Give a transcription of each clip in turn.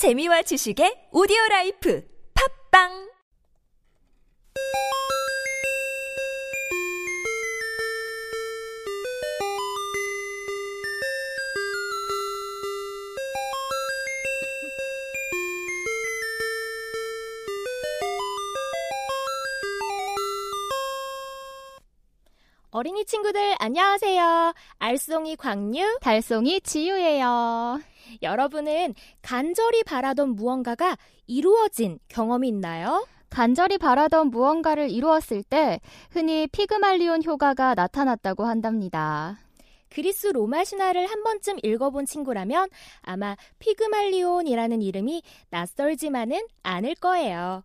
재미와 지식의 오디오 라이프. 팝빵 어린이 친구들 안녕하세요. 알송이 광유, 달송이 지유예요. 여러분은 간절히 바라던 무언가가 이루어진 경험이 있나요? 간절히 바라던 무언가를 이루었을 때 흔히 피그말리온 효과가 나타났다고 한답니다. 그리스 로마 신화를 한 번쯤 읽어본 친구라면 아마 피그말리온이라는 이름이 낯설지만은 않을 거예요.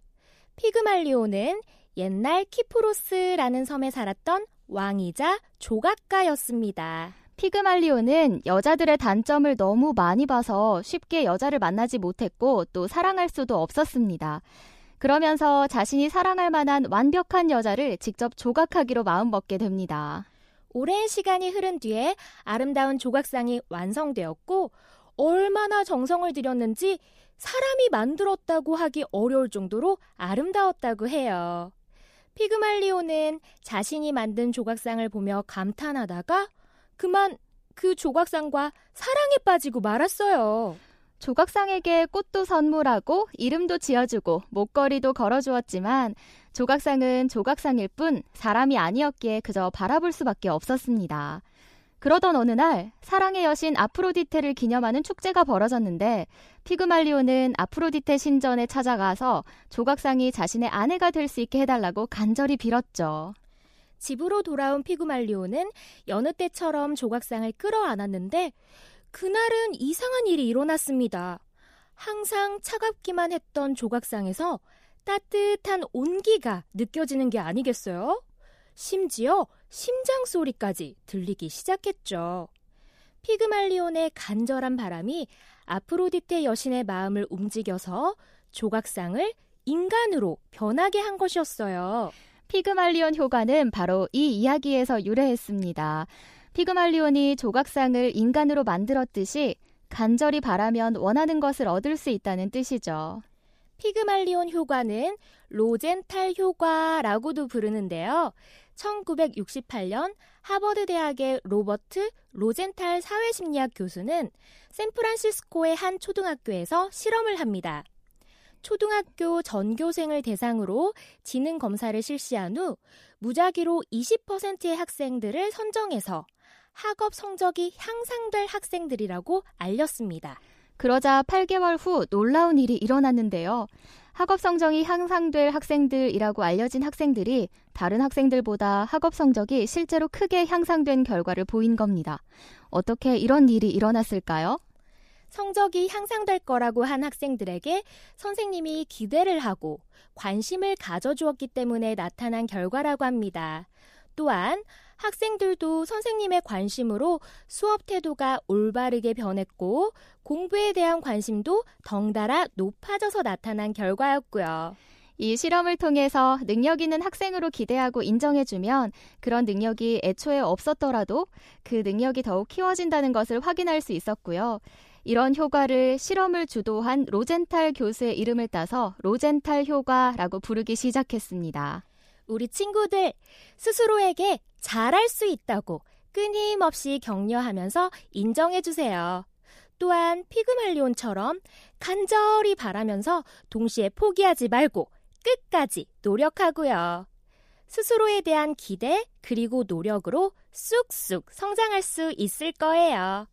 피그말리온은 옛날 키프로스라는 섬에 살았던 왕이자 조각가였습니다. 피그말리온은 여자들의 단점을 너무 많이 봐서 쉽게 여자를 만나지 못했고 또 사랑할 수도 없었습니다. 그러면서 자신이 사랑할 만한 완벽한 여자를 직접 조각하기로 마음먹게 됩니다. 오랜 시간이 흐른 뒤에 아름다운 조각상이 완성되었고 얼마나 정성을 들였는지 사람이 만들었다고 하기 어려울 정도로 아름다웠다고 해요. 피그말리오는 자신이 만든 조각상을 보며 감탄하다가 그만 그 조각상과 사랑에 빠지고 말았어요. 조각상에게 꽃도 선물하고 이름도 지어주고 목걸이도 걸어주었지만 조각상은 조각상일 뿐 사람이 아니었기에 그저 바라볼 수밖에 없었습니다. 그러던 어느 날 사랑의 여신 아프로디테를 기념하는 축제가 벌어졌는데 피그말리오는 아프로디테 신전에 찾아가서 조각상이 자신의 아내가 될 수 있게 해달라고 간절히 빌었죠. 집으로 돌아온 피그말리오는 여느 때처럼 조각상을 끌어안았는데 그날은 이상한 일이 일어났습니다. 항상 차갑기만 했던 조각상에서 따뜻한 온기가 느껴지는 게 아니겠어요? 심지어 심장 소리까지 들리기 시작했죠. 피그말리온의 간절한 바람이 아프로디테 여신의 마음을 움직여서 조각상을 인간으로 변하게 한 것이었어요. 피그말리온 효과는 바로 이 이야기에서 유래했습니다. 피그말리온이 조각상을 인간으로 만들었듯이 간절히 바라면 원하는 것을 얻을 수 있다는 뜻이죠. 피그말리온 효과는 로젠탈 효과라고도 부르는데요. 1968년 하버드 대학의 로버트 로젠탈 사회심리학 교수는 샌프란시스코의 한 초등학교에서 실험을 합니다. 초등학교 전교생을 대상으로 지능 검사를 실시한 후 무작위로 20%의 학생들을 선정해서 학업 성적이 향상될 학생들이라고 알렸습니다. 그러자 8개월 후 놀라운 일이 일어났는데요. 학업 성적이 향상될 학생들이라고 알려진 학생들이 다른 학생들보다 학업 성적이 실제로 크게 향상된 결과를 보인 겁니다. 어떻게 이런 일이 일어났을까요? 성적이 향상될 거라고 한 학생들에게 선생님이 기대를 하고 관심을 가져주었기 때문에 나타난 결과라고 합니다. 또한 학생들도 선생님의 관심으로 수업 태도가 올바르게 변했고 공부에 대한 관심도 덩달아 높아져서 나타난 결과였고요. 이 실험을 통해서 능력 있는 학생으로 기대하고 인정해주면 그런 능력이 애초에 없었더라도 그 능력이 더욱 키워진다는 것을 확인할 수 있었고요. 이런 효과를 실험을 주도한 로젠탈 교수의 이름을 따서 로젠탈 효과라고 부르기 시작했습니다. 우리 친구들 스스로에게 잘할 수 있다고 끊임없이 격려하면서 인정해 주세요. 또한 피그말리온처럼 간절히 바라면서 동시에 포기하지 말고 끝까지 노력하고요. 스스로에 대한 기대 그리고 노력으로 쑥쑥 성장할 수 있을 거예요.